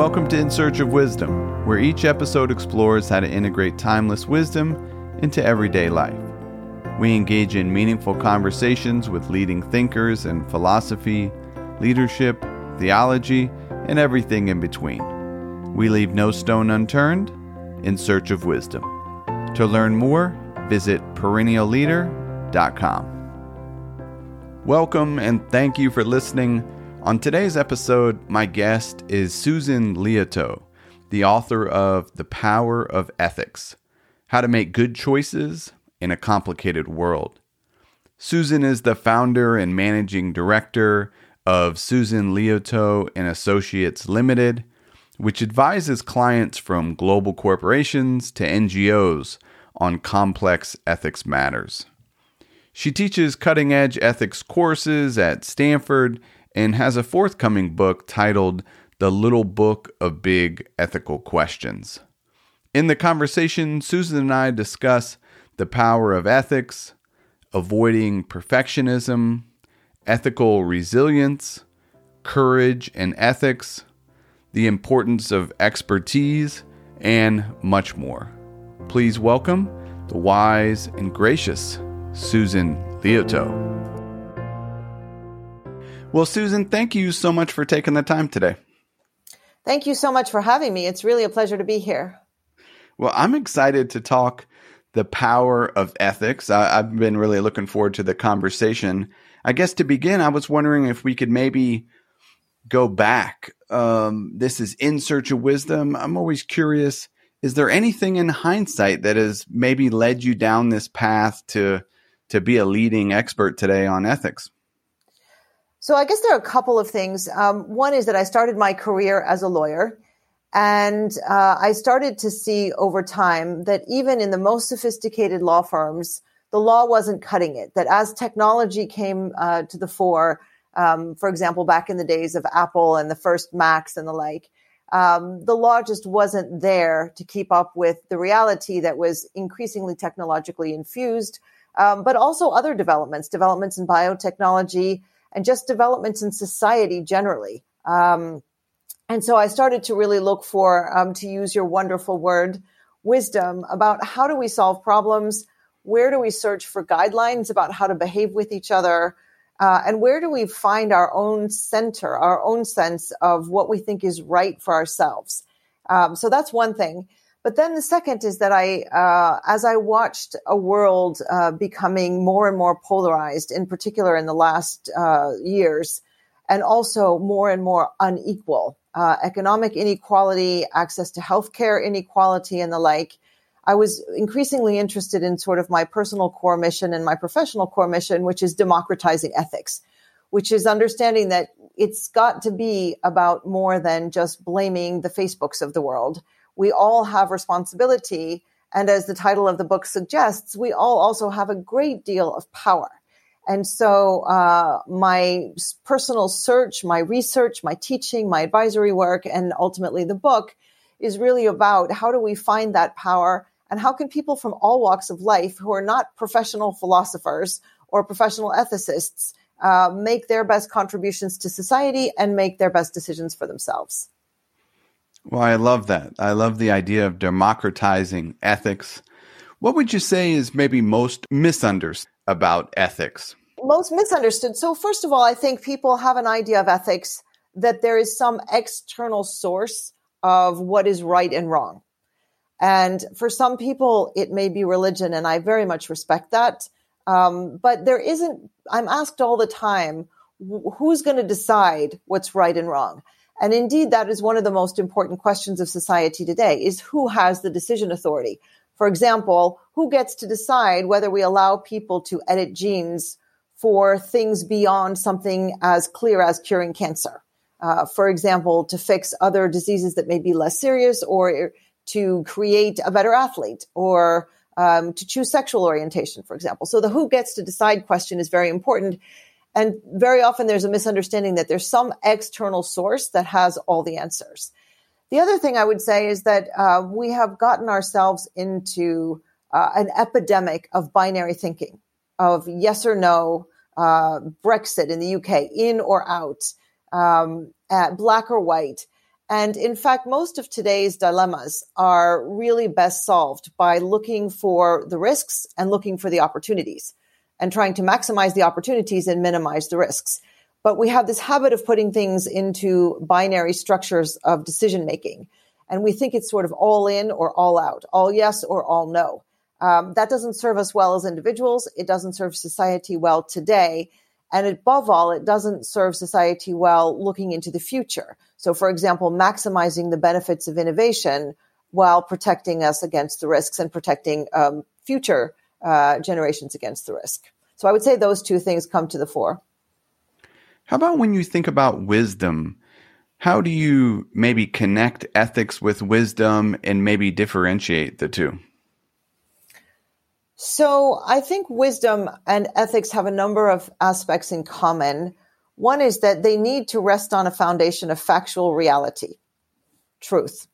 Welcome to In Search of Wisdom, where each episode explores how to integrate timeless wisdom into everyday life. We engage in meaningful conversations with leading thinkers in philosophy, leadership, theology, and everything in between. We leave no stone unturned in search of wisdom. To learn more, visit perennialleader.com. Welcome and thank you for listening. On today's episode, my guest is Susan Liautaud, the author of The Power of Ethics How to Make Good Choices in a Complicated World. Susan is the founder and managing director of Susan Liautaud and Associates Limited, which advises clients from global corporations to NGOs on complex ethics matters. She teaches cutting edge ethics courses at Stanford and has a forthcoming book titled The Little Book of Big Ethical Questions. In the conversation, Susan and I discuss the power of ethics, avoiding perfectionism, ethical resilience, courage and ethics, the importance of expertise, and much more. Please welcome the wise and gracious Susan Liautaud. Well, Susan, thank you so much for taking the time today. Thank you so much for having me. It's really a pleasure to be here. Well, I'm excited to talk the power of ethics. I, have been really looking forward to the conversation. I guess to begin, I was wondering if we could maybe go back. Um, this is In Search of Wisdom. I'm always curious is there anything in hindsight that has maybe led you down this path to to be a leading expert today on ethics? So I guess there are a couple of things. Um, one is that I started my career as a lawyer, and uh, I started to see over time that even in the most sophisticated law firms, the law wasn't cutting it. That as technology came uh, to the fore, um, for example, back in the days of Apple and the first Macs and the like, um, the law just wasn't there to keep up with the reality that was increasingly technologically infused, um, but also other developments, developments in biotechnology, and just developments in society generally. Um, and so I started to really look for, um, to use your wonderful word, wisdom about how do we solve problems? Where do we search for guidelines about how to behave with each other? Uh, and where do we find our own center, our own sense of what we think is right for ourselves? Um, so that's one thing. But then the second is that I, uh, as I watched a world uh, becoming more and more polarized, in particular in the last uh, years, and also more and more unequal, uh, economic inequality, access to healthcare inequality, and the like, I was increasingly interested in sort of my personal core mission and my professional core mission, which is democratizing ethics, which is understanding that it's got to be about more than just blaming the Facebooks of the world. We all have responsibility. And as the title of the book suggests, we all also have a great deal of power. And so, uh, my personal search, my research, my teaching, my advisory work, and ultimately the book is really about how do we find that power and how can people from all walks of life who are not professional philosophers or professional ethicists uh, make their best contributions to society and make their best decisions for themselves? Well, I love that. I love the idea of democratizing ethics. What would you say is maybe most misunderstood about ethics? Most misunderstood. So, first of all, I think people have an idea of ethics that there is some external source of what is right and wrong. And for some people, it may be religion, and I very much respect that. Um, but there isn't, I'm asked all the time, who's going to decide what's right and wrong? And indeed, that is one of the most important questions of society today is who has the decision authority? For example, who gets to decide whether we allow people to edit genes for things beyond something as clear as curing cancer? Uh, for example, to fix other diseases that may be less serious or to create a better athlete or um, to choose sexual orientation, for example. So the who gets to decide question is very important. And very often there's a misunderstanding that there's some external source that has all the answers. The other thing I would say is that uh, we have gotten ourselves into uh, an epidemic of binary thinking, of yes or no, uh, Brexit in the UK, in or out, um, black or white. And in fact, most of today's dilemmas are really best solved by looking for the risks and looking for the opportunities and trying to maximize the opportunities and minimize the risks. But we have this habit of putting things into binary structures of decision making. And we think it's sort of all in or all out, all yes or all no. Um, that doesn't serve us well as individuals. It doesn't serve society well today. And above all, it doesn't serve society well looking into the future. So, for example, maximizing the benefits of innovation while protecting us against the risks and protecting um, future uh, generations against the risk. So, I would say those two things come to the fore. How about when you think about wisdom? How do you maybe connect ethics with wisdom and maybe differentiate the two? So I think wisdom and ethics have a number of aspects in common. One is that they need to rest on a foundation of factual reality, truth.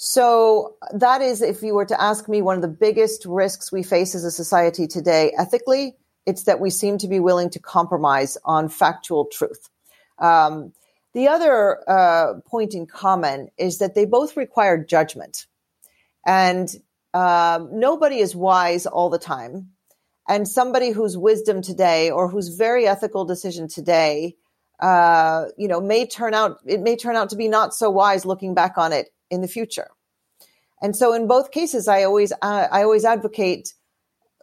So that is, if you were to ask me, one of the biggest risks we face as a society today ethically, it's that we seem to be willing to compromise on factual truth. Um, the other uh, point in common is that they both require judgment. And um, nobody is wise all the time. And somebody whose wisdom today or whose very ethical decision today, uh, you know, may turn out, it may turn out to be not so wise looking back on it in the future. And so in both cases, I always, uh, I always advocate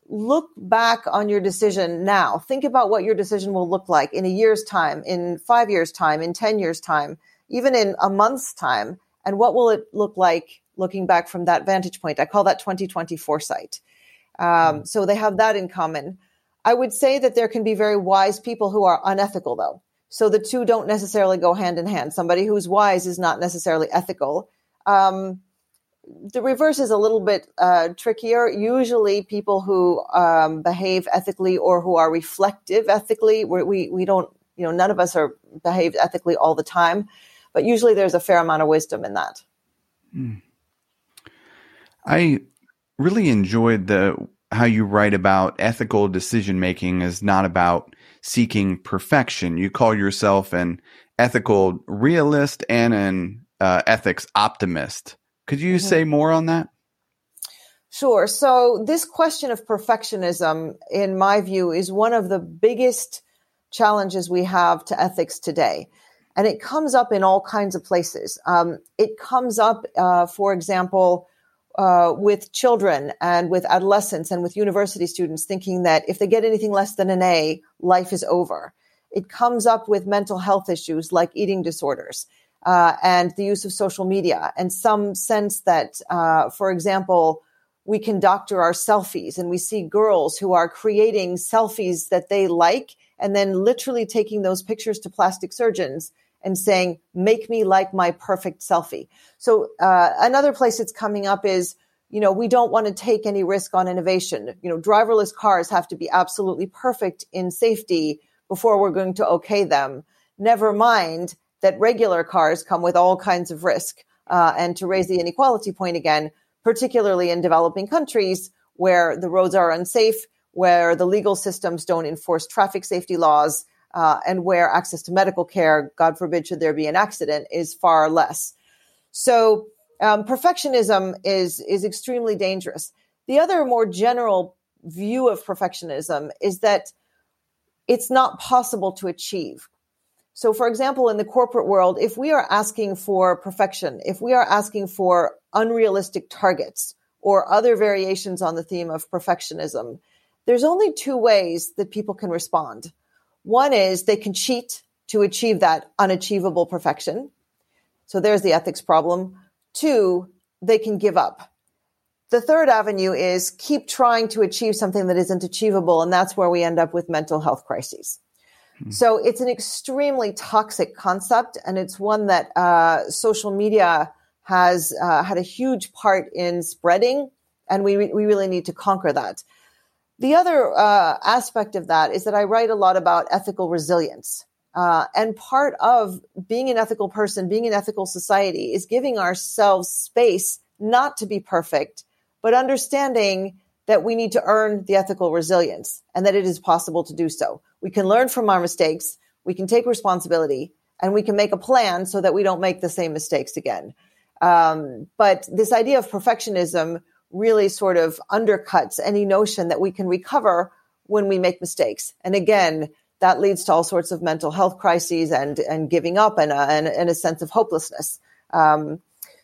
look back on your decision now. Think about what your decision will look like in a year's time, in five years' time, in 10 years' time, even in a month's time. And what will it look like looking back from that vantage point. I call that 2020 foresight. Um, so they have that in common. I would say that there can be very wise people who are unethical, though. So the two don't necessarily go hand in hand. Somebody who's wise is not necessarily ethical. Um, the reverse is a little bit uh, trickier. Usually, people who um, behave ethically or who are reflective ethically, we we don't, you know, none of us are behaved ethically all the time, but usually there's a fair amount of wisdom in that. Mm. I really enjoyed the how you write about ethical decision making is not about seeking perfection. You call yourself an ethical realist and an uh, ethics optimist. Could you mm-hmm. say more on that? Sure. So, this question of perfectionism, in my view, is one of the biggest challenges we have to ethics today. And it comes up in all kinds of places. Um, it comes up, uh, for example, uh, with children and with adolescents and with university students thinking that if they get anything less than an A, life is over. It comes up with mental health issues like eating disorders uh, and the use of social media and some sense that, uh, for example, we can doctor our selfies and we see girls who are creating selfies that they like and then literally taking those pictures to plastic surgeons and saying, make me like my perfect selfie. So uh, another place it's coming up is, you know, we don't want to take any risk on innovation. You know, driverless cars have to be absolutely perfect in safety before we're going to okay them. Never mind that regular cars come with all kinds of risk. Uh, and to raise the inequality point again, particularly in developing countries where the roads are unsafe, where the legal systems don't enforce traffic safety laws, uh, and where access to medical care, God forbid, should there be an accident, is far less. So um, perfectionism is is extremely dangerous. The other more general view of perfectionism is that it's not possible to achieve. So, for example, in the corporate world, if we are asking for perfection, if we are asking for unrealistic targets or other variations on the theme of perfectionism, there's only two ways that people can respond. One is they can cheat to achieve that unachievable perfection. So there's the ethics problem. Two, they can give up. The third avenue is keep trying to achieve something that isn't achievable. And that's where we end up with mental health crises. Hmm. So it's an extremely toxic concept. And it's one that uh, social media has uh, had a huge part in spreading. And we, we really need to conquer that. The other uh, aspect of that is that I write a lot about ethical resilience. Uh, and part of being an ethical person, being an ethical society, is giving ourselves space not to be perfect, but understanding that we need to earn the ethical resilience and that it is possible to do so. We can learn from our mistakes, we can take responsibility, and we can make a plan so that we don't make the same mistakes again. Um, but this idea of perfectionism really sort of undercuts any notion that we can recover when we make mistakes. And again, that leads to all sorts of mental health crises and and giving up and a, and, and a sense of hopelessness. Um,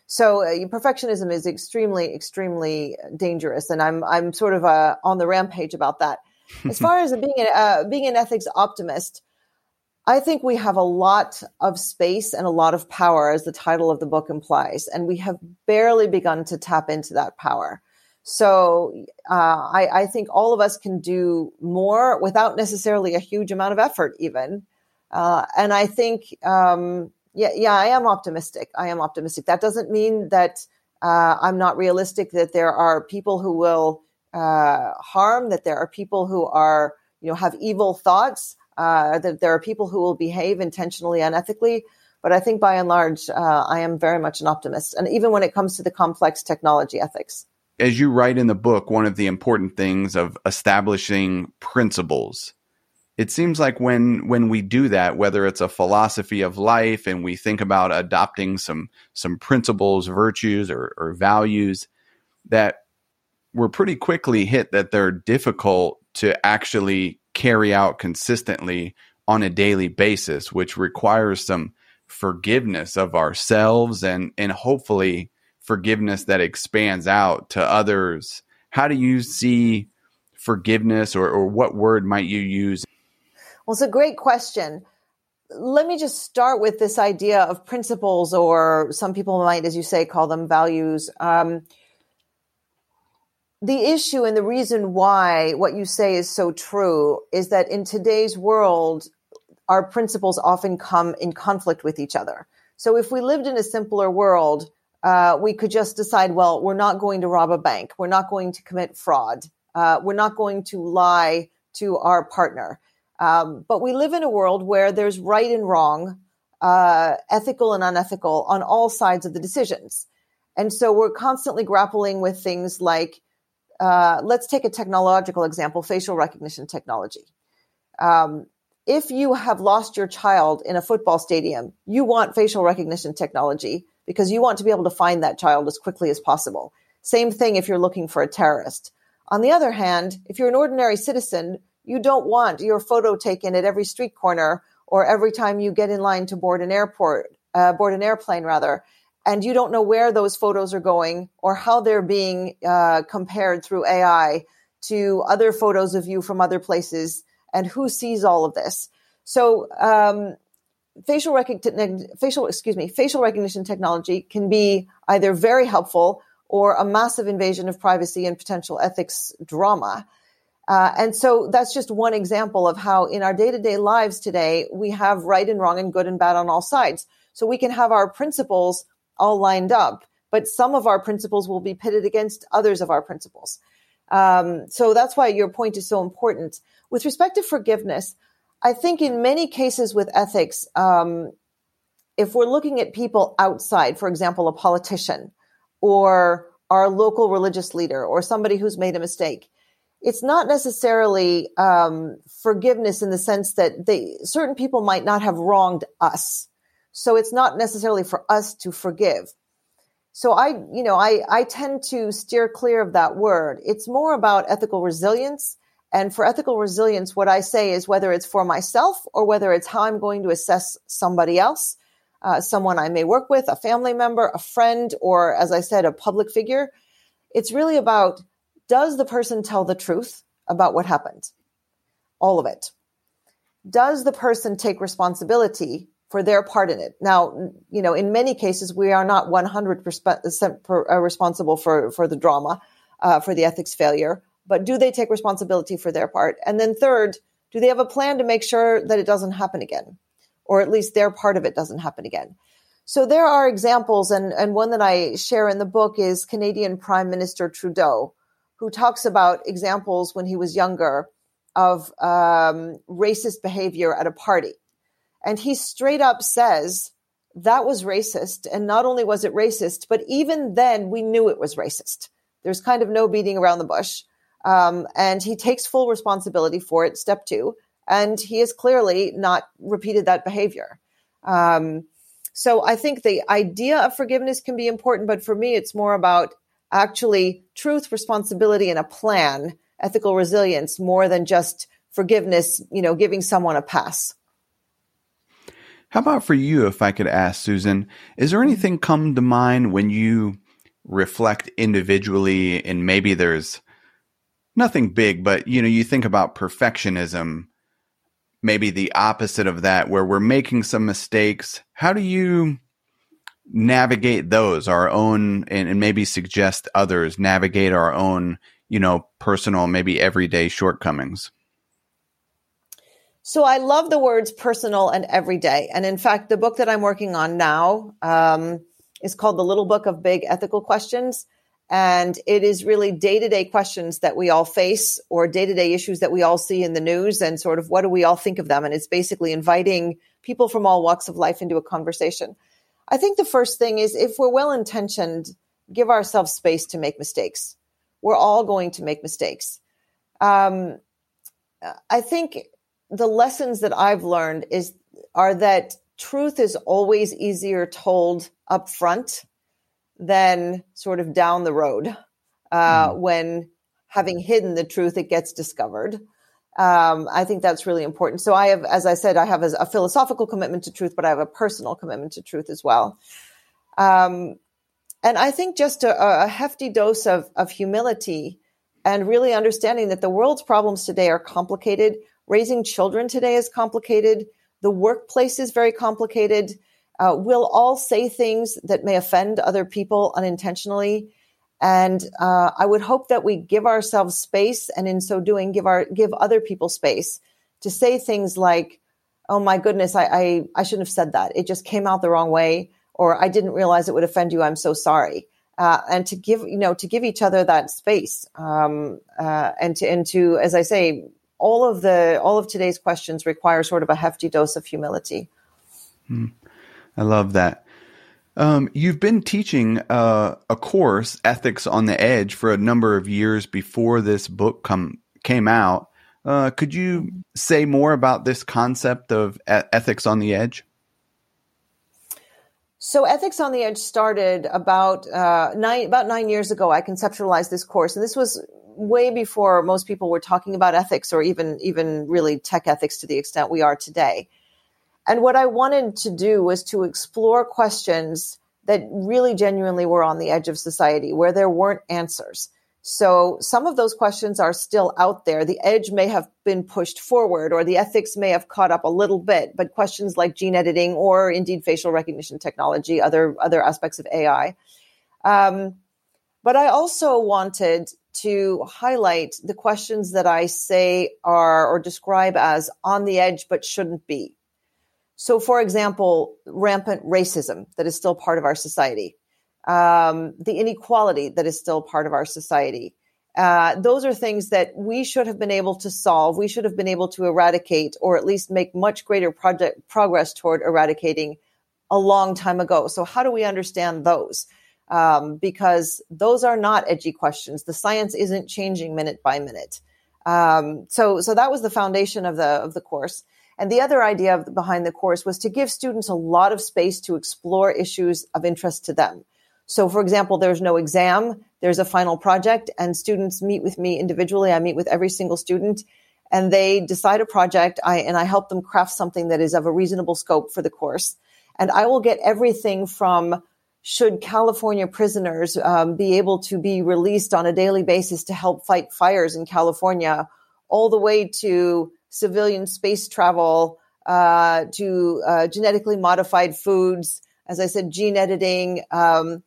so uh, perfectionism is extremely extremely dangerous, and I'm I'm sort of uh, on the rampage about that. As far as being a, uh, being an ethics optimist, I think we have a lot of space and a lot of power, as the title of the book implies, and we have barely begun to tap into that power. So uh, I, I, think all of us can do more without necessarily a huge amount of effort, even. Uh, and I think, um, yeah, yeah, I am optimistic. I am optimistic. That doesn't mean that uh, I'm not realistic. That there are people who will uh, harm. That there are people who are, you know, have evil thoughts. Uh, that there are people who will behave intentionally unethically. But I think by and large, uh, I am very much an optimist. And even when it comes to the complex technology ethics as you write in the book, one of the important things of establishing principles. It seems like when when we do that, whether it's a philosophy of life and we think about adopting some some principles, virtues, or, or values, that we're pretty quickly hit that they're difficult to actually carry out consistently on a daily basis, which requires some forgiveness of ourselves and and hopefully forgiveness that expands out to others. How do you see forgiveness, or, or what word might you use? Well, it's a great question. Let me just start with this idea of principles, or some people might, as you say, call them values. Um, the issue and the reason why what you say is so true is that in today's world, our principles often come in conflict with each other. So if we lived in a simpler world, uh, we could just decide, well, we're not going to rob a bank. We're not going to commit fraud. Uh, we're not going to lie to our partner. Um, but we live in a world where there's right and wrong, uh, ethical and unethical on all sides of the decisions. And so we're constantly grappling with things like, uh, let's take a technological example, facial recognition technology. Um, if you have lost your child in a football stadium, you want facial recognition technology because you want to be able to find that child as quickly as possible. Same thing if you're looking for a terrorist. On the other hand, if you're an ordinary citizen, you don't want your photo taken at every street corner or every time you get in line to board an airport, uh, board an airplane rather, and you don't know where those photos are going or how they're being uh, compared through AI to other photos of you from other places and who sees all of this. So um, facial recognition, facial, excuse me, facial recognition technology can be either very helpful or a massive invasion of privacy and potential ethics drama. Uh, and so that's just one example of how in our day-to-day lives today, we have right and wrong and good and bad on all sides. So we can have our principles all lined up, but some of our principles will be pitted against others of our principles. Um, so that's why your point is so important. With respect to forgiveness, I think in many cases with ethics, um, if we're looking at people outside, for example, a politician or our local religious leader or somebody who's made a mistake, it's not necessarily um, forgiveness in the sense that they certain people might not have wronged us, so it's not necessarily for us to forgive. So I, you know, I I tend to steer clear of that word. It's more about ethical resilience and for ethical resilience, what I say is whether it's for myself or whether it's how I'm going to assess somebody else, uh, someone I may work with, a family member, a friend, or as I said, a public figure. It's really about does the person tell the truth about what happened? All of it. Does the person take responsibility for their part in it? Now, you know, in many cases, we are not 100% uh, responsible for, for the drama, uh, for the ethics failure but do they take responsibility for their part? And then third, do they have a plan to make sure that it doesn't happen again? Or at least their part of it doesn't happen again. So there are examples, and, and one that I share in the book is Canadian Prime Minister Trudeau, who talks about examples when he was younger of um, racist behavior at a party. And he straight up says that was racist. And not only was it racist, but even then we knew it was racist. There's kind of no beating around the bush. Um, and he takes full responsibility for it, step two. And he has clearly not repeated that behavior. Um, so I think the idea of forgiveness can be important, but for me, it's more about actually truth, responsibility, and a plan, ethical resilience, more than just forgiveness, you know, giving someone a pass. How about for you, if I could ask, Susan, is there mm-hmm. anything come to mind when you reflect individually and maybe there's nothing big, but you know, you think about perfectionism, maybe the opposite of that, where we're making some mistakes. How do you navigate those, our own, and, and maybe suggest others navigate our own, you know, personal, maybe everyday shortcomings? So I love the words personal and everyday. And in fact, the book that I'm working on now um, is called The Little Book of Big Ethical Questions. And it is really day to day questions that we all face or day to day issues that we all see in the news and sort of what do we all think of them. And it's basically inviting people from all walks of life into a conversation. I think the first thing is if we're well intentioned, give ourselves space to make mistakes. We're all going to make mistakes. Um, I think the lessons that I've learned is are that truth is always easier told up front than sort of down the road uh, mm. when having hidden the truth it gets discovered um, i think that's really important so i have as i said i have a, a, philosophical commitment to truth but i have a personal commitment to truth as well um, and i think just a, a hefty dose of, of humility and really understanding that the world's problems today are complicated Raising children today is complicated. The workplace is very complicated. Uh, we'll all say things that may offend other people unintentionally. And uh, I would hope that we give ourselves space, and in so doing, give our give other people space to say things like, "Oh my goodness, I, I I shouldn't have said that. It just came out the wrong way, or I didn't realize it would offend you. I'm so sorry." Uh, and to give you know to give each other that space, um, uh, and to and to as I say, all of the all of today's questions require sort of a hefty dose of humility. Hmm. I love that. Um, you've been teaching uh, a course, Ethics on the Edge, for a number of years before this book come came out. Uh, could you say more about this concept of e- ethics on the edge? So, ethics on the edge started about uh, nine about nine years ago. I conceptualized this course, and this was way before most people were talking about ethics or even even really tech ethics to the extent we are today. And what I wanted to do was to explore questions that really genuinely were on the edge of society where there weren't answers. So some of those questions are still out there. The edge may have been pushed forward or the ethics may have caught up a little bit, but questions like gene editing or indeed facial recognition technology, other, other aspects of AI. Um, but I also wanted to highlight the questions that I say are or describe as on the edge but shouldn't be. So, for example, rampant racism that is still part of our society, um, the inequality that is still part of our society. Uh, those are things that we should have been able to solve. We should have been able to eradicate, or at least make much greater project progress toward eradicating a long time ago. So, how do we understand those? um, because those are not edgy questions. The science isn't changing minute by minute. Um, so, so that was the foundation of the of the course. And the other idea behind the course was to give students a lot of space to explore issues of interest to them. So, for example, there's no exam, there's a final project, and students meet with me individually. I meet with every single student, and they decide a project. I and I help them craft something that is of a reasonable scope for the course. And I will get everything from should California prisoners um, be able to be released on a daily basis to help fight fires in California, all the way to civilian space travel, uh, to uh, genetically modified foods, as I said, gene editing, um,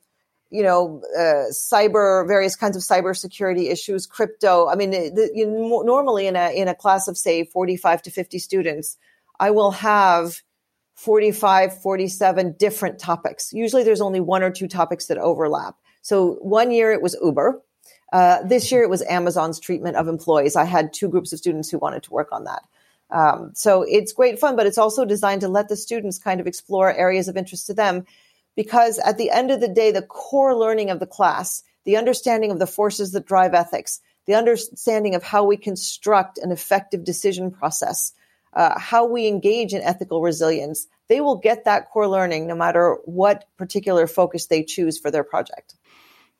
you know, uh, cyber, various kinds of cybersecurity issues, crypto. I mean, the, you normally in a in a class of say forty five to fifty students, I will have 45, 47 different topics. Usually there's only one or two topics that overlap. So one year it was Uber. Uh, this year it was Amazon's treatment of employees. I had two groups of students who wanted to work on that. Um, so it's great fun, but it's also designed to let the students kind of explore areas of interest to them because at the end of the day, the core learning of the class, the understanding of the forces that drive ethics, the understanding of how we construct an effective decision process, uh, how we engage in ethical resilience, they will get that core learning no matter what particular focus they choose for their project.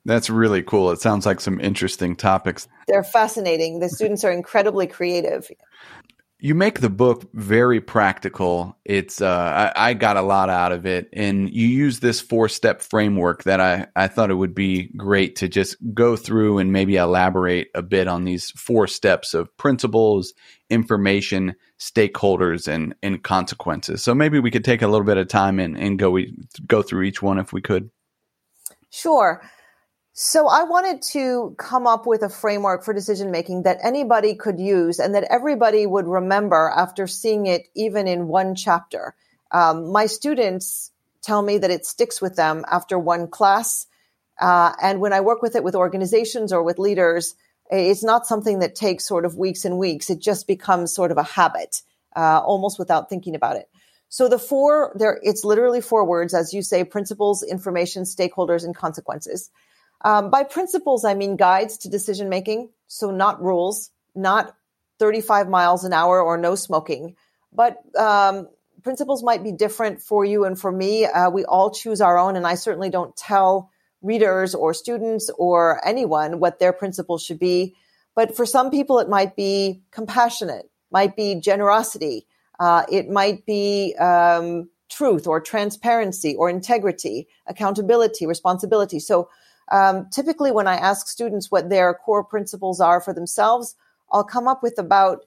That's really cool. It sounds like some interesting topics. They're fascinating. The students are incredibly creative you make the book very practical. It's uh, I, I, got a lot out of it, and you use this four step framework that I I thought it would be great to just go through and maybe elaborate a bit on these four steps of principles, information, stakeholders, and and consequences. So maybe we could take a little bit of time and and go we go through each one if we could. Sure. So I wanted to come up with a framework for decision making that anybody could use and that everybody would remember after seeing it even in one chapter. Um, my students tell me that it sticks with them after one class. Uh, and when I work with it with organizations or with leaders, it's not something that takes sort of weeks and weeks. It just becomes sort of a habit, uh, almost without thinking about it. So the four there, it's literally four words, as you say, principles, information, stakeholders, and consequences. Um, by principles, I mean guides to decision making. So not rules, not 35 miles an hour or no smoking, but um, principles might be different for you and for me. Uh, we all choose our own, and I certainly don't tell readers or students or anyone what their principles should be. But for some people, it might be compassionate, might be generosity, uh, it might be um, truth or transparency or integrity, accountability, responsibility. So um, typically, when I ask students what their core principles are for themselves, I'll come up with about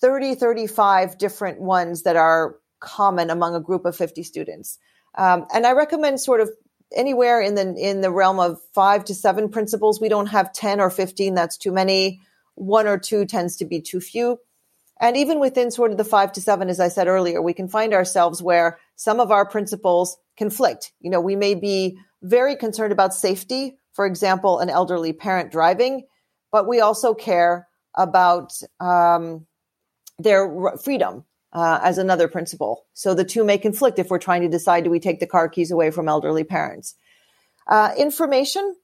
30, 35 different ones that are common among a group of 50 students. Um, and I recommend sort of anywhere in the in the realm of five to seven principles. We don't have 10 or 15. That's too many. One or two tends to be too few. And even within sort of the five to seven, as I said earlier, we can find ourselves where some of our principles conflict. You know, we may be very concerned about safety, for example, an elderly parent driving, but we also care about um, their freedom uh, as another principle. So the two may conflict if we're trying to decide do we take the car keys away from elderly parents. Uh, information.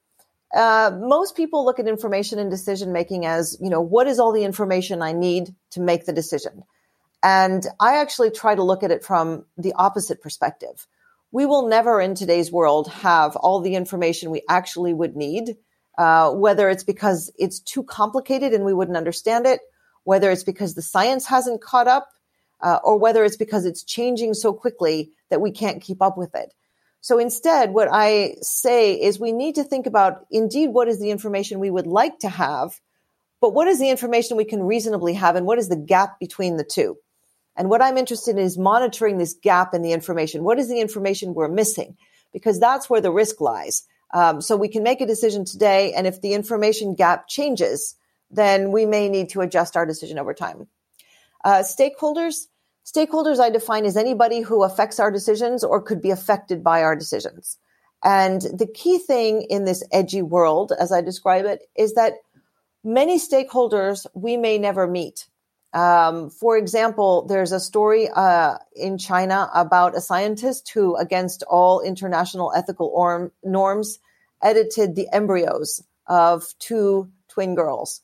Uh, most people look at information and decision making as, you know, what is all the information I need to make the decision? And I actually try to look at it from the opposite perspective we will never in today's world have all the information we actually would need, uh, whether it's because it's too complicated and we wouldn't understand it, whether it's because the science hasn't caught up, uh, or whether it's because it's changing so quickly that we can't keep up with it. So instead, what I say is we need to think about indeed what is the information we would like to have, but what is the information we can reasonably have and what is the gap between the two? And what I'm interested in is monitoring this gap in the information. What is the information we're missing? Because that's where the risk lies. Um, so we can make a decision today, and if the information gap changes, then we may need to adjust our decision over time. Uh, stakeholders, stakeholders I define as anybody who affects our decisions or could be affected by our decisions. And the key thing in this edgy world, as I describe it, is that many stakeholders we may never meet. Um, for example, there's a story uh, in China about a scientist who, against all international ethical orm- norms, edited the embryos of two twin girls.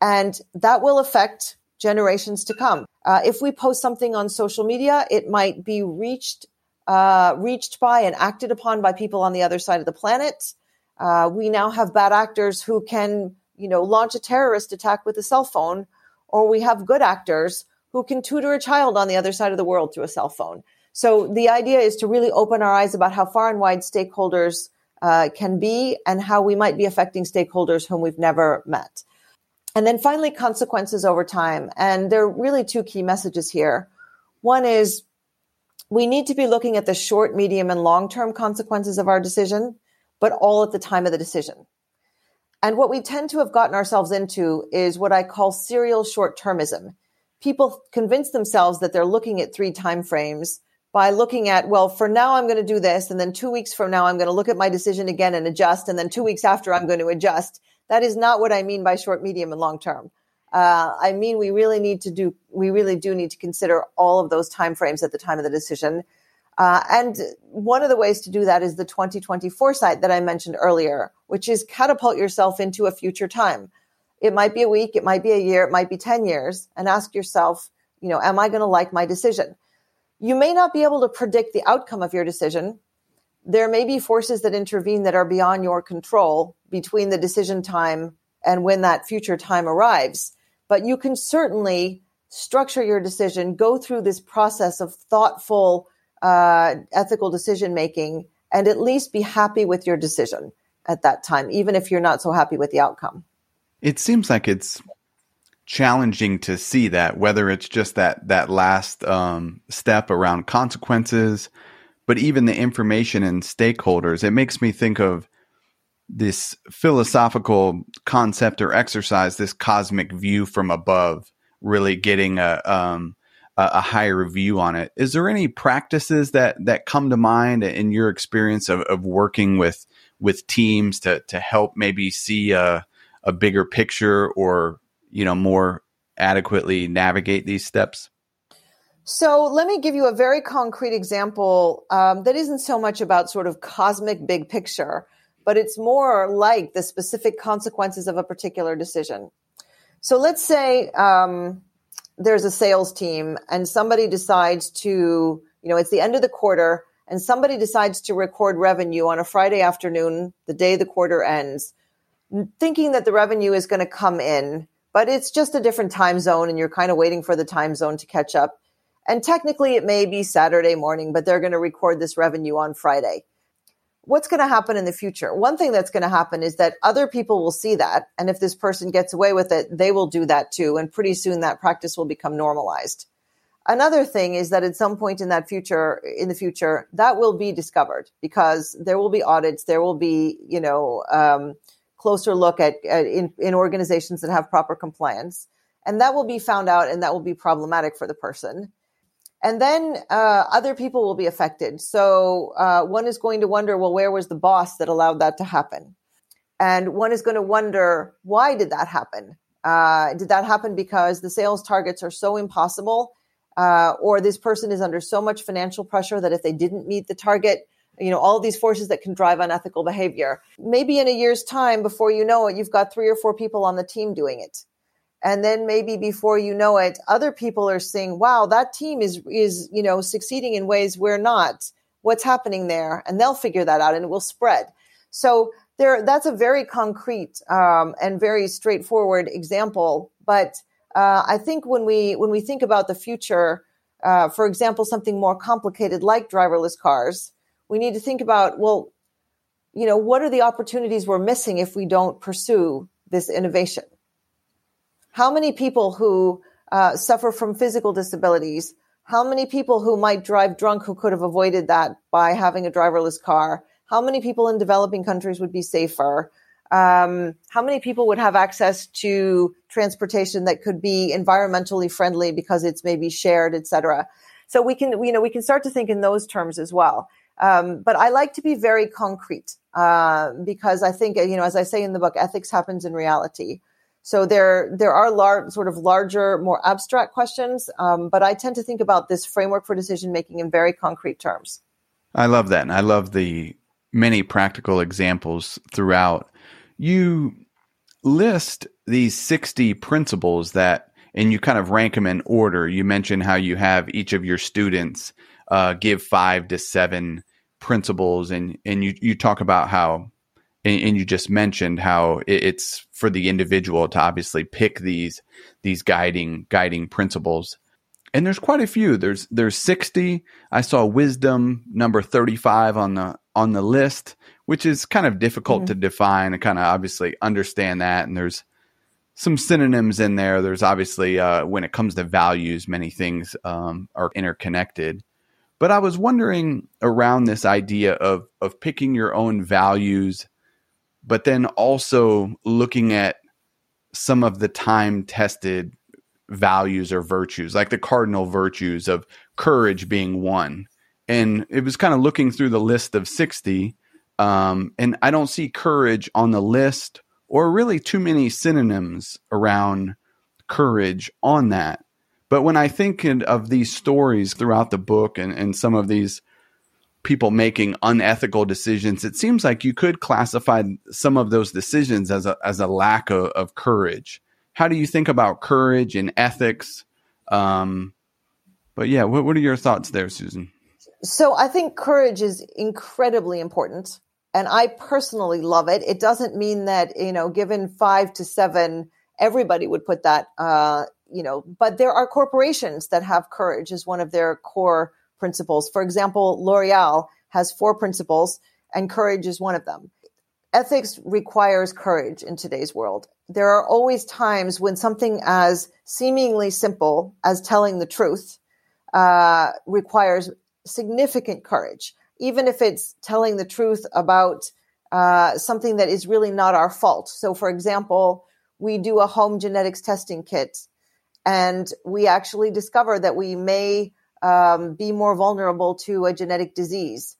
And that will affect generations to come. Uh, if we post something on social media, it might be reached uh, reached by and acted upon by people on the other side of the planet. Uh, we now have bad actors who can, you know, launch a terrorist attack with a cell phone or we have good actors who can tutor a child on the other side of the world through a cell phone. So the idea is to really open our eyes about how far and wide stakeholders uh, can be and how we might be affecting stakeholders whom we've never met. And then finally, consequences over time. And there are really two key messages here. One is we need to be looking at the short, medium, and long term consequences of our decision, but all at the time of the decision. And what we tend to have gotten ourselves into is what I call serial short termism. People convince themselves that they're looking at three time frames by looking at, well, for now I'm going to do this. And then two weeks from now, I'm going to look at my decision again and adjust. And then two weeks after, I'm going to adjust. That is not what I mean by short, medium, and long term. Uh, I mean, we really need to do, we really do need to consider all of those time frames at the time of the decision. Uh, and one of the ways to do that is the 2020 foresight that I mentioned earlier, which is catapult yourself into a future time. It might be a week, it might be a year, it might be 10 years, and ask yourself, You know, am I going to like my decision? You may not be able to predict the outcome of your decision. There may be forces that intervene that are beyond your control between the decision time and when that future time arrives. But you can certainly structure your decision, go through this process of thoughtful, uh, ethical decision making, and at least be happy with your decision at that time, even if you're not so happy with the outcome. It seems like it's challenging to see that, whether it's just that that last um, step around consequences, but even the information and stakeholders. It makes me think of this philosophical concept or exercise, this cosmic view from above, really getting a um, a higher view on it. Is there any practices that that come to mind in your experience of, of working with with teams to to help maybe see a a bigger picture or you know more adequately navigate these steps? So let me give you a very concrete example um, that isn't so much about sort of cosmic big picture, but it's more like the specific consequences of a particular decision. So let's say um, there's a sales team and somebody decides to, you know, it's the end of the quarter and somebody decides to record revenue on a Friday afternoon, the day the quarter ends, thinking that the revenue is going to come in, but it's just a different time zone and you're kind of waiting for the time zone to catch up. And technically it may be Saturday morning, but they're going to record this revenue on Friday what's going to happen in the future? One thing that's going to happen is that other people will see that. And if this person gets away with it, they will do that too. And pretty soon that practice will become normalized. Another thing is that at some point in that future, in the future, that will be discovered because there will be audits. There will be, you know, um, closer look at, at in, in organizations that have proper compliance. And that will be found out and that will be problematic for the person. And then uh, other people will be affected. So uh, one is going to wonder, well, where was the boss that allowed that to happen? And one is going to wonder, why did that happen? Uh, did that happen because the sales targets are so impossible, uh, or this person is under so much financial pressure that if they didn't meet the target, you know, all these forces that can drive unethical behavior. Maybe in a year's time, before you know it, you've got three or four people on the team doing it and then maybe before you know it other people are seeing wow that team is is you know succeeding in ways we're not. What's happening there? And they'll figure that out and it will spread. So there that's a very concrete um, and very straightforward example. But uh, i think when we when we think about the future uh, for example something more complicated like driverless cars we need to think about well you know what are the opportunities we're missing if we don't pursue this innovation how many people who uh, suffer from physical disabilities? How many people who might drive drunk who could have avoided that by having a driverless car? How many people in developing countries would be safer? Um, how many people would have access to transportation that could be environmentally friendly because it's maybe shared, et cetera? So we can, you know, we can start to think in those terms as well. Um, but I like to be very concrete uh, because I think, you know, as I say in the book, ethics happens in reality. So there, there are large, sort of larger, more abstract questions, um, but I tend to think about this framework for decision making in very concrete terms. I love that, and I love the many practical examples throughout. You list these sixty principles that, and you kind of rank them in order. You mentioned how you have each of your students uh, give five to seven principles, and and you you talk about how and, and you just mentioned how it, it's for the individual to obviously pick these these guiding guiding principles. And there's quite a few. There's there's 60 i saw wisdom number 35 on the on the list which is kind of difficult mm-hmm. to define and kind of obviously understand that. And there's some synonyms in there. There's obviously uh, when it comes to values many things um, are interconnected. But i was wondering around this idea of of picking your own values but then also looking at some of the time tested values or virtues, like the cardinal virtues of courage being one. And it was kind of looking through the list of 60, um, and I don't see courage on the list or really too many synonyms around courage on that. But when I think of these stories throughout the book and, and some of these people making unethical decisions, it seems like you could classify some of those decisions as a as a lack of, of courage. How do you think about courage and ethics Um, but yeah, what, what are your thoughts there, Susan? So I think courage is incredibly important. And I personally love it. It doesn't mean that, you know, given five to seven, everybody would put that, uh, you know, but there are corporations that have courage as one of their core principles. For example, L'Oreal has four principles and courage is one of them. Ethics requires courage in today's world. There are always times when something as seemingly simple as telling the truth uh, requires significant courage, even if it's telling the truth about uh, something that is really not our fault. So, for example, we do a home genetics testing kit and we actually discover that we may um, be more vulnerable to a genetic disease.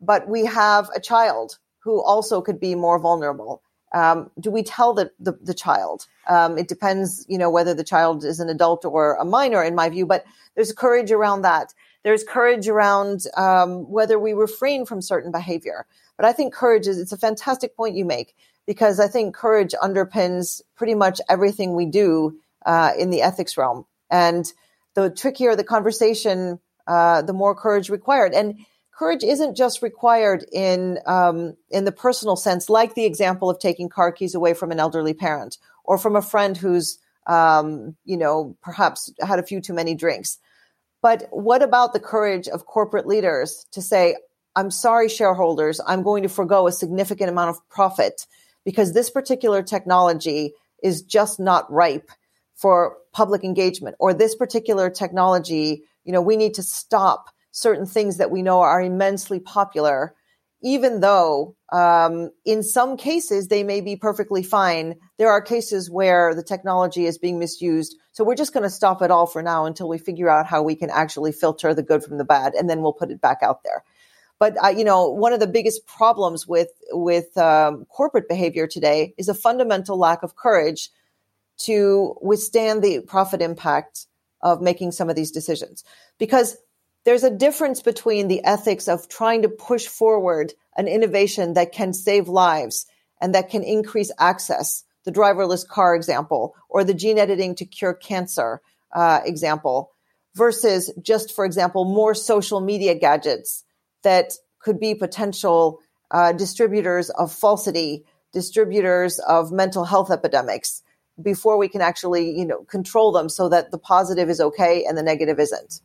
But we have a child who also could be more vulnerable. Um, do we tell the, the, the child? Um, it depends, you know, whether the child is an adult or a minor, in my view, but there's courage around that. There's courage around um, whether we refrain from certain behavior. But I think courage is, it's a fantastic point you make because I think courage underpins pretty much everything we do uh, in the ethics realm. And the trickier the conversation, uh, the more courage required. And courage isn't just required in um, in the personal sense, like the example of taking car keys away from an elderly parent or from a friend who's um, you know perhaps had a few too many drinks. But what about the courage of corporate leaders to say, "I'm sorry, shareholders, I'm going to forego a significant amount of profit because this particular technology is just not ripe for public engagement or this particular technology, you know, we need to stop certain things that we know are immensely popular, even though um, in some cases they may be perfectly fine. There are cases where the technology is being misused. So we're just going to stop it all for now until we figure out how we can actually filter the good from the bad, and then we'll put it back out there. But uh, you know, one of the biggest problems with with um, corporate behavior today is a fundamental lack of courage to withstand the profit impact of making some of these decisions. Because there's a difference between the ethics of trying to push forward an innovation that can save lives and that can increase access, the driverless car example, or the gene editing to cure cancer uh, example, versus just, for example, more social media gadgets that could be potential uh, distributors of falsity, distributors of mental health epidemics before we can actually, you know, control them so that the positive is okay and the negative isn't.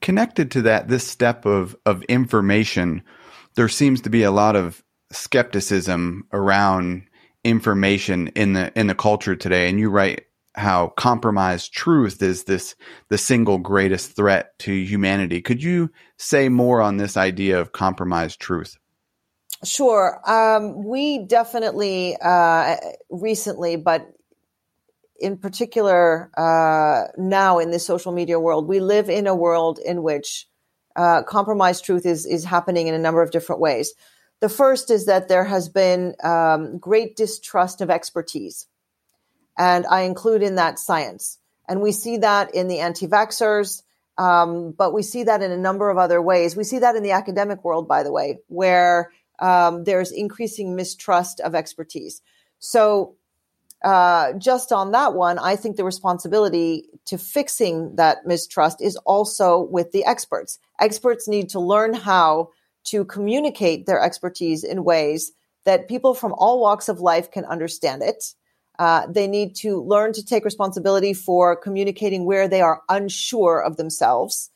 Connected to that, this step of of information, there seems to be a lot of skepticism around information in the in the culture today. And you write how compromised truth is this the single greatest threat to humanity. Could you say more on this idea of compromised truth? Sure. Um, we definitely uh, recently, but in particular uh, now in this social media world, we live in a world in which uh, compromised truth is is happening in a number of different ways. The first is that there has been um, great distrust of expertise, and I include in that science. And we see that in the anti-vaxxers, um, but we see that in a number of other ways. We see that in the academic world, by the way, where um, there's increasing mistrust of expertise. So, uh, just on that one, I think the responsibility to fixing that mistrust is also with the experts. Experts need to learn how to communicate their expertise in ways that people from all walks of life can understand it. Uh, they need to learn to take responsibility for communicating where they are unsure of themselves.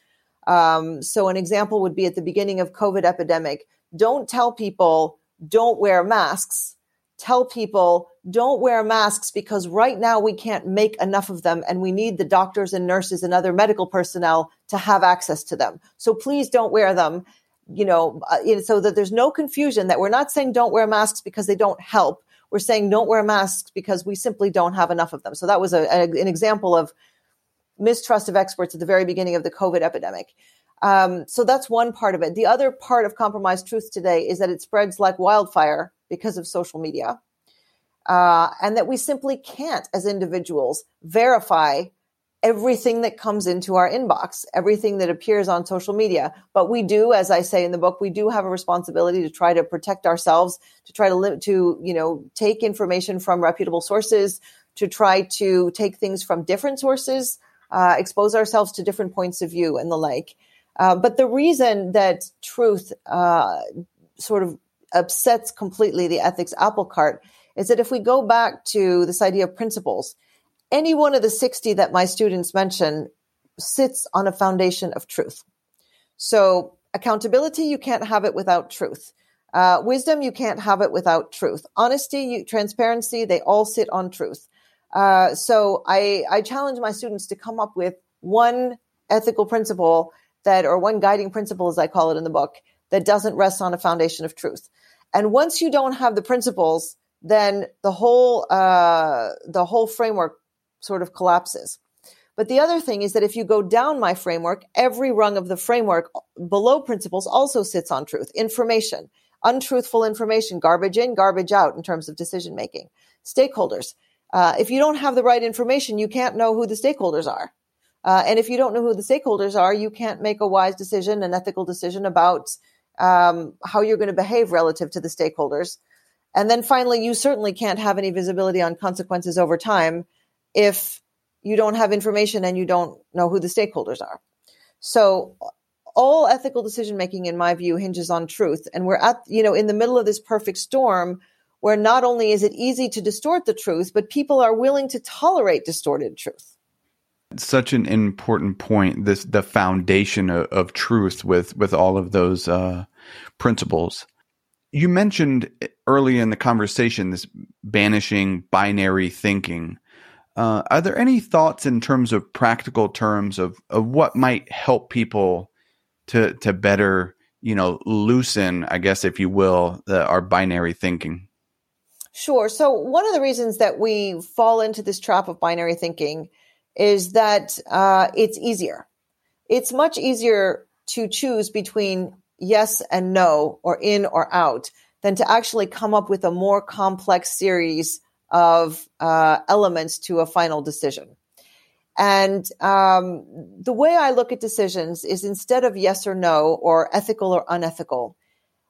Um, so, an example would be at the beginning of COVID epidemic don't tell people don't wear masks. Tell people don't wear masks because right now we can't make enough of them and we need the doctors and nurses and other medical personnel to have access to them. So please don't wear them, you know, uh, so that there's no confusion that we're not saying don't wear masks because they don't help. We're saying don't wear masks because we simply don't have enough of them. So that was a, a, an example of mistrust of experts at the very beginning of the COVID epidemic. Um, so that's one part of it. The other part of compromised truth today is that it spreads like wildfire because of social media. Uh, and that we simply can't, as individuals, verify everything that comes into our inbox, everything that appears on social media. But we do, as I say in the book, we do have a responsibility to try to protect ourselves, to try to limit, to, you know, take information from reputable sources, to try to take things from different sources uh, expose ourselves to different points of view and the like. Uh, but the reason that truth uh, sort of upsets completely the ethics apple cart is that if we go back to this idea of principles, any one of the 60 that my students mention sits on a foundation of truth. So accountability, you can't have it without truth. Uh, wisdom, you can't have it without truth. Honesty, you, transparency, they all sit on truth. Uh, so I, I challenge my students to come up with one ethical principle that, or one guiding principle, as I call it in the book, that doesn't rest on a foundation of truth. And once you don't have the principles, then the whole uh, the whole framework sort of collapses. But the other thing is that if you go down my framework, every rung of the framework below principles also sits on truth, information, untruthful information, garbage in, garbage out in terms of decision making. Stakeholders. Uh, if you don't have the right information, you can't know who the stakeholders are. Uh, and if you don't know who the stakeholders are, you can't make a wise decision, an ethical decision about um, how you're going to behave relative to the stakeholders. And then finally, you certainly can't have any visibility on consequences over time if you don't have information and you don't know who the stakeholders are. So all ethical decision making, in my view, hinges on truth. And we're at, you know, in the middle of this perfect storm where not only is it easy to distort the truth, but people are willing to tolerate distorted truth. Such an important point. This the foundation of, of truth with with all of those uh, principles. You mentioned early in the conversation this banishing binary thinking. Uh, are there any thoughts in terms of practical terms of, of what might help people to to better, you know, loosen, I guess, if you will, the, our binary thinking? Sure. So one of the reasons that we fall into this trap of binary thinking is that uh, it's easier. It's much easier to choose between yes and no, or in or out, than to actually come up with a more complex series of uh, elements to a final decision. And um, the way I look at decisions is instead of yes or no, or ethical or unethical,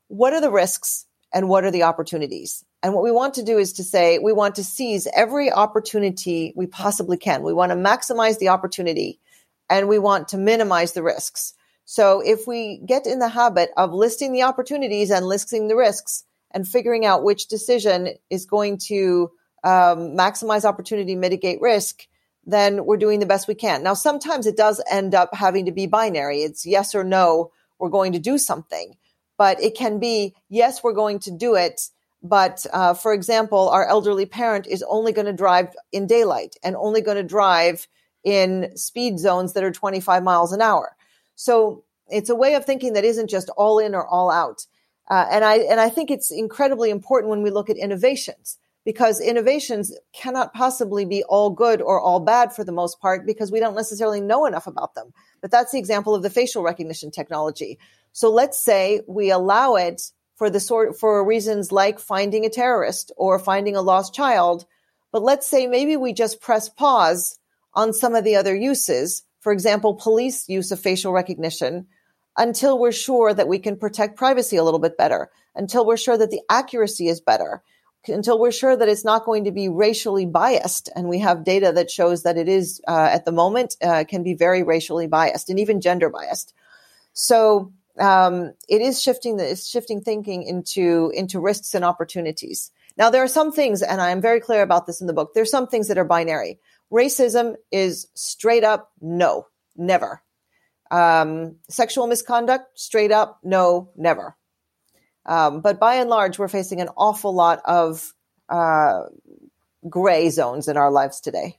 what are the risks and what are the opportunities? And what we want to do is to say we want to seize every opportunity we possibly can. We want to maximize the opportunity and we want to minimize the risks. So if we get in the habit of listing the opportunities and listing the risks and figuring out which decision is going to um, maximize opportunity, mitigate risk, then we're doing the best we can. Now, sometimes it does end up having to be binary. It's yes or no, we're going to do something. But it can be, yes, we're going to do it. But uh, for example, our elderly parent is only going to drive in daylight and only going to drive in speed zones that are 25 miles an hour. So it's a way of thinking that isn't just all in or all out. Uh, and I and I think it's incredibly important when we look at innovations because innovations cannot possibly be all good or all bad for the most part because we don't necessarily know enough about them. But that's the example of the facial recognition technology. So let's say we allow it for the sort for reasons like finding a terrorist or finding a lost child. But let's say maybe we just press pause on some of the other uses. For example, police use of facial recognition until we're sure that we can protect privacy a little bit better, until we're sure that the accuracy is better, until we're sure that it's not going to be racially biased. And we have data that shows that it is, uh, at the moment, uh, can be very racially biased and even gender biased. So um, it is shifting the, it's shifting thinking into into risks and opportunities. Now there are some things, and I am very clear about this in the book. There's some things that are binary. Racism is straight up no, never. Um, sexual misconduct, straight up, no, never. Um, but by and large, we're facing an awful lot of uh, gray zones in our lives today.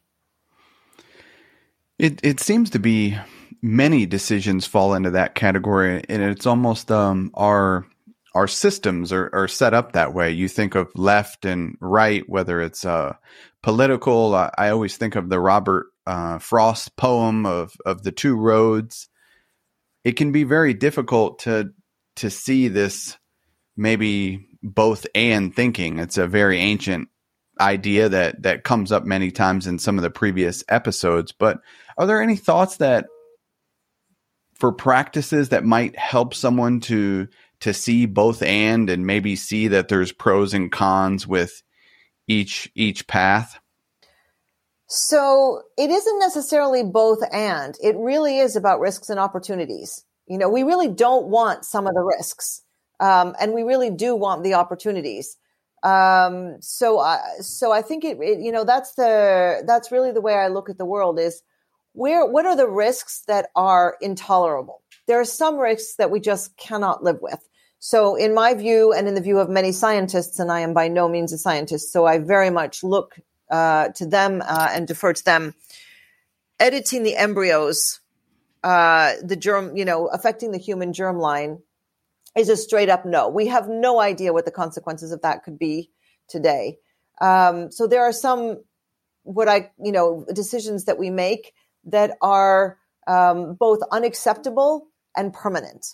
It it seems to be many decisions fall into that category, and it's almost um, our our systems are, are set up that way. You think of left and right, whether it's uh, political. I, I, always think of the Robert uh, Frost poem of of the two roads it can be very difficult to to see this maybe both and thinking. It's a very ancient idea that that comes up many times in some of the previous episodes. But are there any thoughts that for practices that might help someone to to see both and and maybe see that there's pros and cons with each each path? So it isn't necessarily both and. It really is about risks and opportunities. You know, we really don't want some of the risks, um, and we really do want the opportunities. Um, so, I, so I think it, it, you know, that's the that's really the way I look at the world is where what are the risks that are intolerable? There are some risks that we just cannot live with. So, in my view, and in the view of many scientists, and I am by no means a scientist, so I very much look uh, to them uh, and defer to them. Editing the embryos, uh, the germ, you know, affecting the human germline is a straight up no. We have no idea what the consequences of that could be today. Um, so there are some, what I, you know, decisions that we make that are um, both unacceptable and permanent.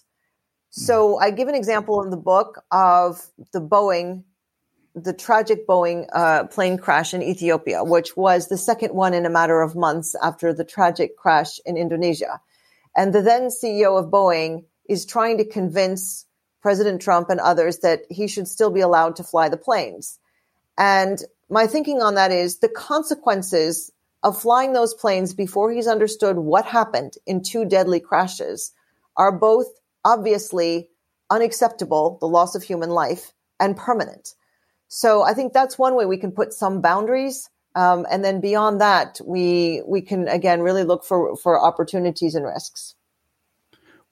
So I give an example in the book of the Boeing, the tragic Boeing uh, plane crash in Ethiopia, which was the second one in a matter of months after the tragic crash in Indonesia. And the then CEO of Boeing is trying to convince President Trump and others that he should still be allowed to fly the planes. And my thinking on that is the consequences of flying those planes before he's understood what happened in two deadly crashes are both obviously unacceptable, the loss of human life, and permanent. So I think that's one way we can put some boundaries. Um, and then beyond that, we we can again really look for for opportunities and risks.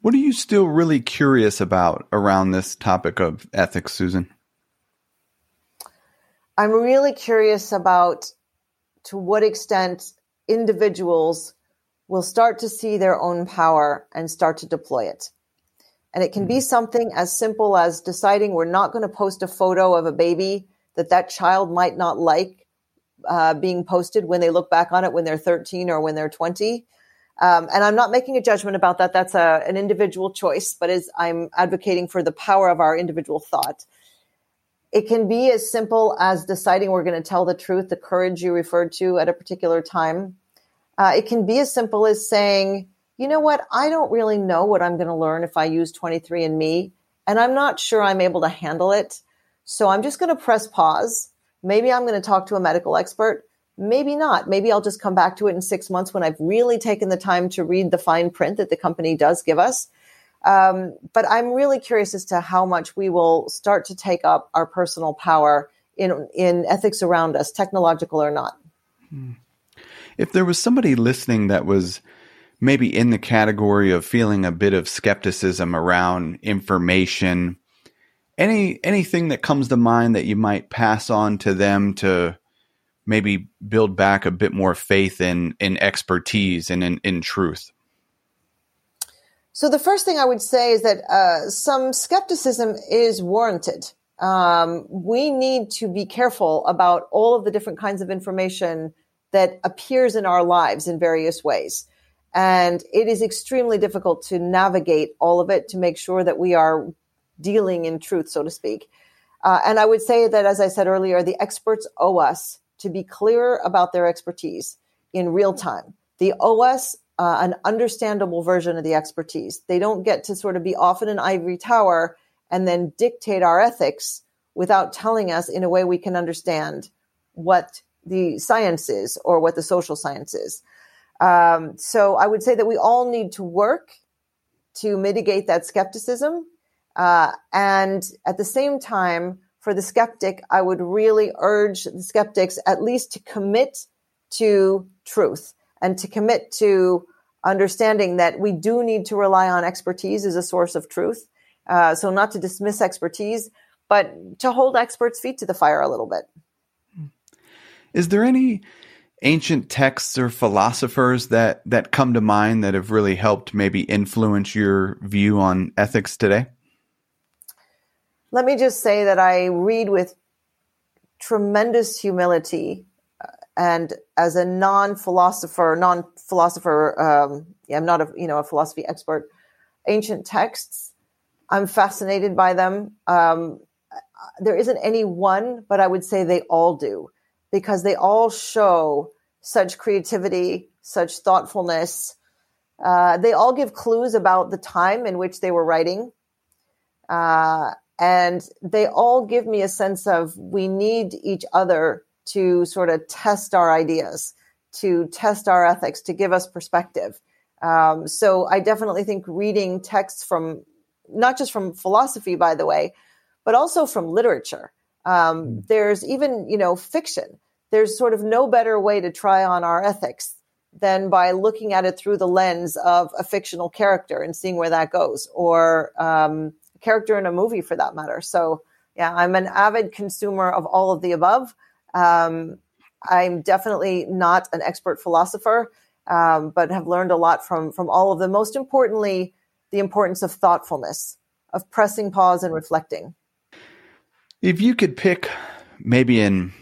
What are you still really curious about around this topic of ethics, Susan? I'm really curious about to what extent individuals will start to see their own power and start to deploy it. And it can be hmm. something as simple as deciding we're not going to post a photo of a baby that that child might not like uh, being posted when they look back on it when they're 13 or when they're 20. Um, and I'm not making a judgment about that. That's a, an individual choice, but as I'm advocating for the power of our individual thought. It can be as simple as deciding we're going to tell the truth, the courage you referred to at a particular time. Uh, it can be as simple as saying, you know what? I don't really know what I'm going to learn if I use 23andMe, and I'm not sure I'm able to handle it. So I'm just going to press pause. Maybe I'm going to talk to a medical expert. Maybe not. Maybe I'll just come back to it in six months when I've really taken the time to read the fine print that the company does give us. Um, but I'm really curious as to how much we will start to take up our personal power in in ethics around us, technological or not. If there was somebody listening that was maybe in the category of feeling a bit of skepticism around information any anything that comes to mind that you might pass on to them to maybe build back a bit more faith in in expertise and in, in truth so the first thing i would say is that uh, some skepticism is warranted um, we need to be careful about all of the different kinds of information that appears in our lives in various ways and it is extremely difficult to navigate all of it to make sure that we are dealing in truth, so to speak. Uh, and I would say that, as I said earlier, the experts owe us to be clearer about their expertise in real time. They owe us uh, an understandable version of the expertise. They don't get to sort of be off in an ivory tower and then dictate our ethics without telling us in a way we can understand what the science is or what the social science is. Um, so I would say that we all need to work to mitigate that skepticism. Uh, and at the same time, for the skeptic, I would really urge the skeptics at least to commit to truth and to commit to understanding that we do need to rely on expertise as a source of truth. Uh, so not to dismiss expertise, but to hold experts' feet to the fire a little bit. Is there any ancient texts or philosophers that that come to mind that have really helped maybe influence your view on ethics today? Let me just say that I read with tremendous humility and as a non-philosopher, non-philosopher, um, I'm not a you know a philosophy expert. Ancient texts, I'm fascinated by them. Um, there isn't any one, but I would say they all do because they all show such creativity, such thoughtfulness. Uh, they all give clues about the time in which they were writing. Uh, and they all give me a sense of we need each other to sort of test our ideas, to test our ethics, to give us perspective. Um, so I definitely think reading texts from not just from philosophy, by the way, but also from literature. Um, hmm. there's even, you know, fiction. There's sort of no better way to try on our ethics than by looking at it through the lens of a fictional character and seeing where that goes, or um, a character in a movie for that matter. So, yeah, I'm an avid consumer of all of the above. Um, I'm definitely not an expert philosopher, um, but have learned a lot from from all of them. Most importantly, the importance of thoughtfulness, of pressing pause and reflecting. If you could pick maybe an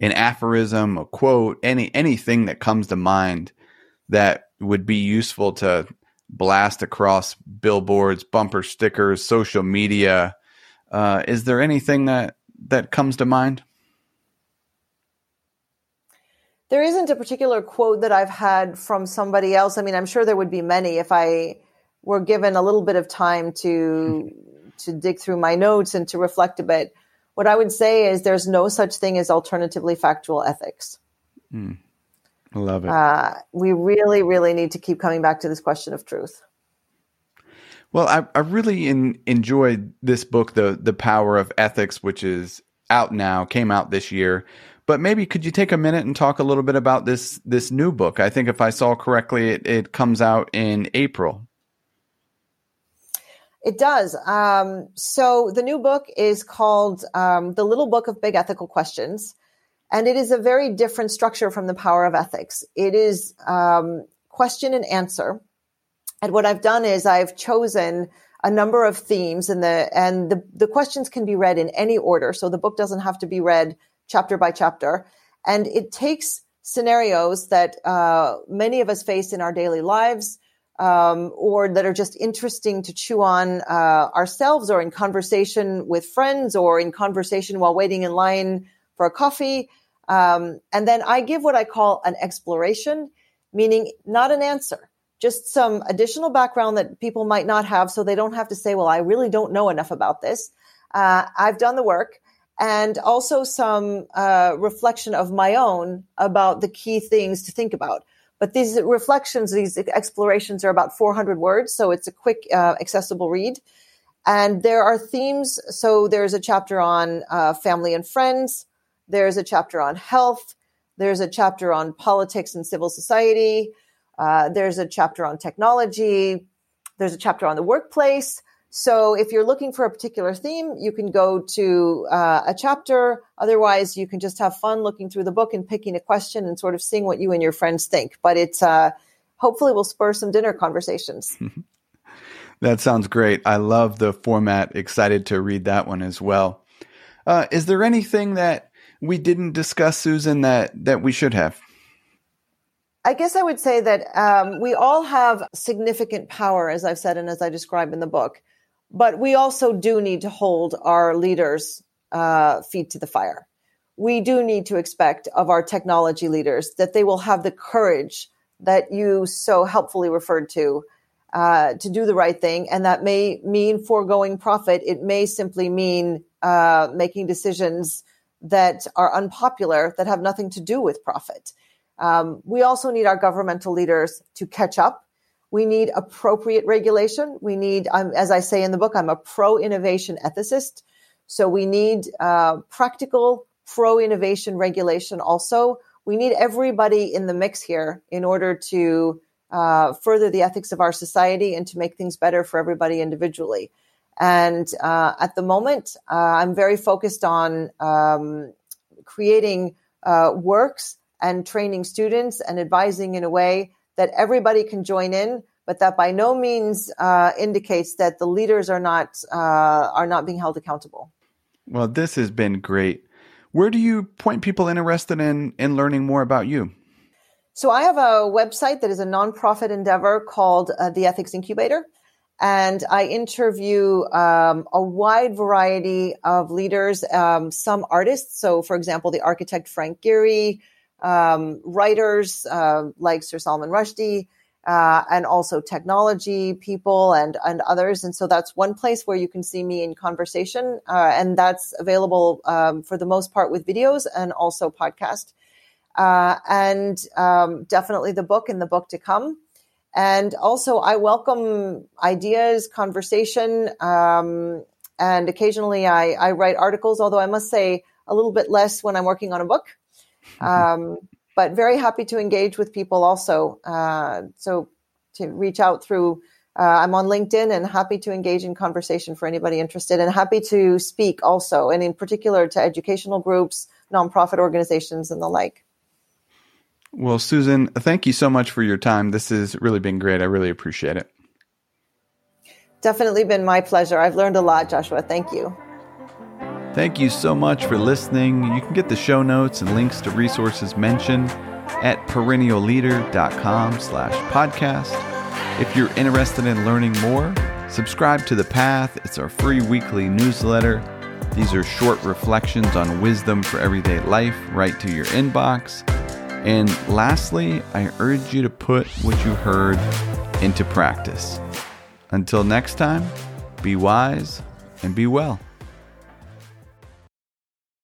an aphorism, a quote, any anything that comes to mind that would be useful to blast across billboards, bumper stickers, social media, uh, is there anything that that comes to mind? There isn't a particular quote that I've had from somebody else. I mean, I'm sure there would be many if I were given a little bit of time to to dig through my notes and to reflect a bit. What I would say is there's no such thing as alternatively factual ethics. Mm. Love it. Uh, we really, really need to keep coming back to this question of truth. Well, I, I really in, enjoyed this book, the the Power of Ethics, which is out now, came out this year. But maybe could you take a minute and talk a little bit about this this new book? I think if I saw correctly, it, it comes out in April. It does. Um, so the new book is called um, The Little Book of Big Ethical Questions. And it is a very different structure from the power of ethics. It is um, question and answer. And what I've done is I've chosen a number of themes and the and the, the questions can be read in any order. So the book doesn't have to be read chapter by chapter. And it takes scenarios that uh, many of us face in our daily lives um, or that are just interesting to chew on uh, ourselves or in conversation with friends or in conversation while waiting in line for a coffee. Um, and then I give what I call an exploration, meaning not an answer, just some additional background that people might not have so they don't have to say, well, I really don't know enough about this. Uh, I've done the work and also some uh, reflection of my own about the key things to think about. But these reflections, these explorations are about 400 words, so it's a quick, uh, accessible read. And there are themes. So there's a chapter on uh, family and friends. There's a chapter on health. There's a chapter on politics and civil society. Uh, there's a chapter on technology. There's a chapter on the workplace. So if you're looking for a particular theme, you can go to uh, a chapter. Otherwise, you can just have fun looking through the book and picking a question and sort of seeing what you and your friends think. But it's uh, hopefully will spur some dinner conversations. that sounds great. I love the format. Excited to read that one as well. Uh, is there anything that we didn't discuss, Susan, that that we should have? I guess I would say that um, we all have significant power, as I've said and as I describe in the book. But we also do need to hold our leaders' uh, feet to the fire. We do need to expect of our technology leaders that they will have the courage that you so helpfully referred to uh, to do the right thing. And that may mean foregoing profit. It may simply mean uh, making decisions that are unpopular that have nothing to do with profit. Um, we also need our governmental leaders to catch up we need appropriate regulation. We need, um, as I say in the book, I'm a pro innovation ethicist. So we need uh, practical pro innovation regulation also. We need everybody in the mix here in order to uh, further the ethics of our society and to make things better for everybody individually. And uh, at the moment, uh, I'm very focused on um, creating uh, works and training students and advising in a way that everybody can join in, but that by no means uh, indicates that the leaders are not uh, are not being held accountable. Well, this has been great. Where do you point people interested in in learning more about you? So I have a website that is a nonprofit endeavor called uh, the Ethics Incubator, and I interview um, a wide variety of leaders, um, some artists. So, for example, the architect Frank Gehry, um, writers uh, like Sir Salman Rushdie, uh, and also technology people and and others. And so that's one place where you can see me in conversation, uh, and that's available um, for the most part with videos and also podcast. uh, and um, definitely the book and the book to come. And also, I welcome ideas, conversation, um, and occasionally I, I, write articles, although I must say a little bit less when I'm working on a book. Um, but very happy to engage with people also. Uh, so to reach out through, uh, I'm on LinkedIn and happy to engage in conversation for anybody interested and happy to speak also, and in particular to educational groups, nonprofit organizations, and the like. Well, Susan, thank you so much for your time. This has really been great. I really appreciate it. Definitely been my pleasure. I've learned a lot, Joshua. Thank you. Thank you so much for listening. You can get the show notes and links to resources mentioned at perennialleader.com slash podcast. If you're interested in learning more, subscribe to The Path. It's our free weekly newsletter. These are short reflections on wisdom for everyday life right to your inbox. And lastly, I urge you to put what you heard into practice. Until next time, be wise and be well.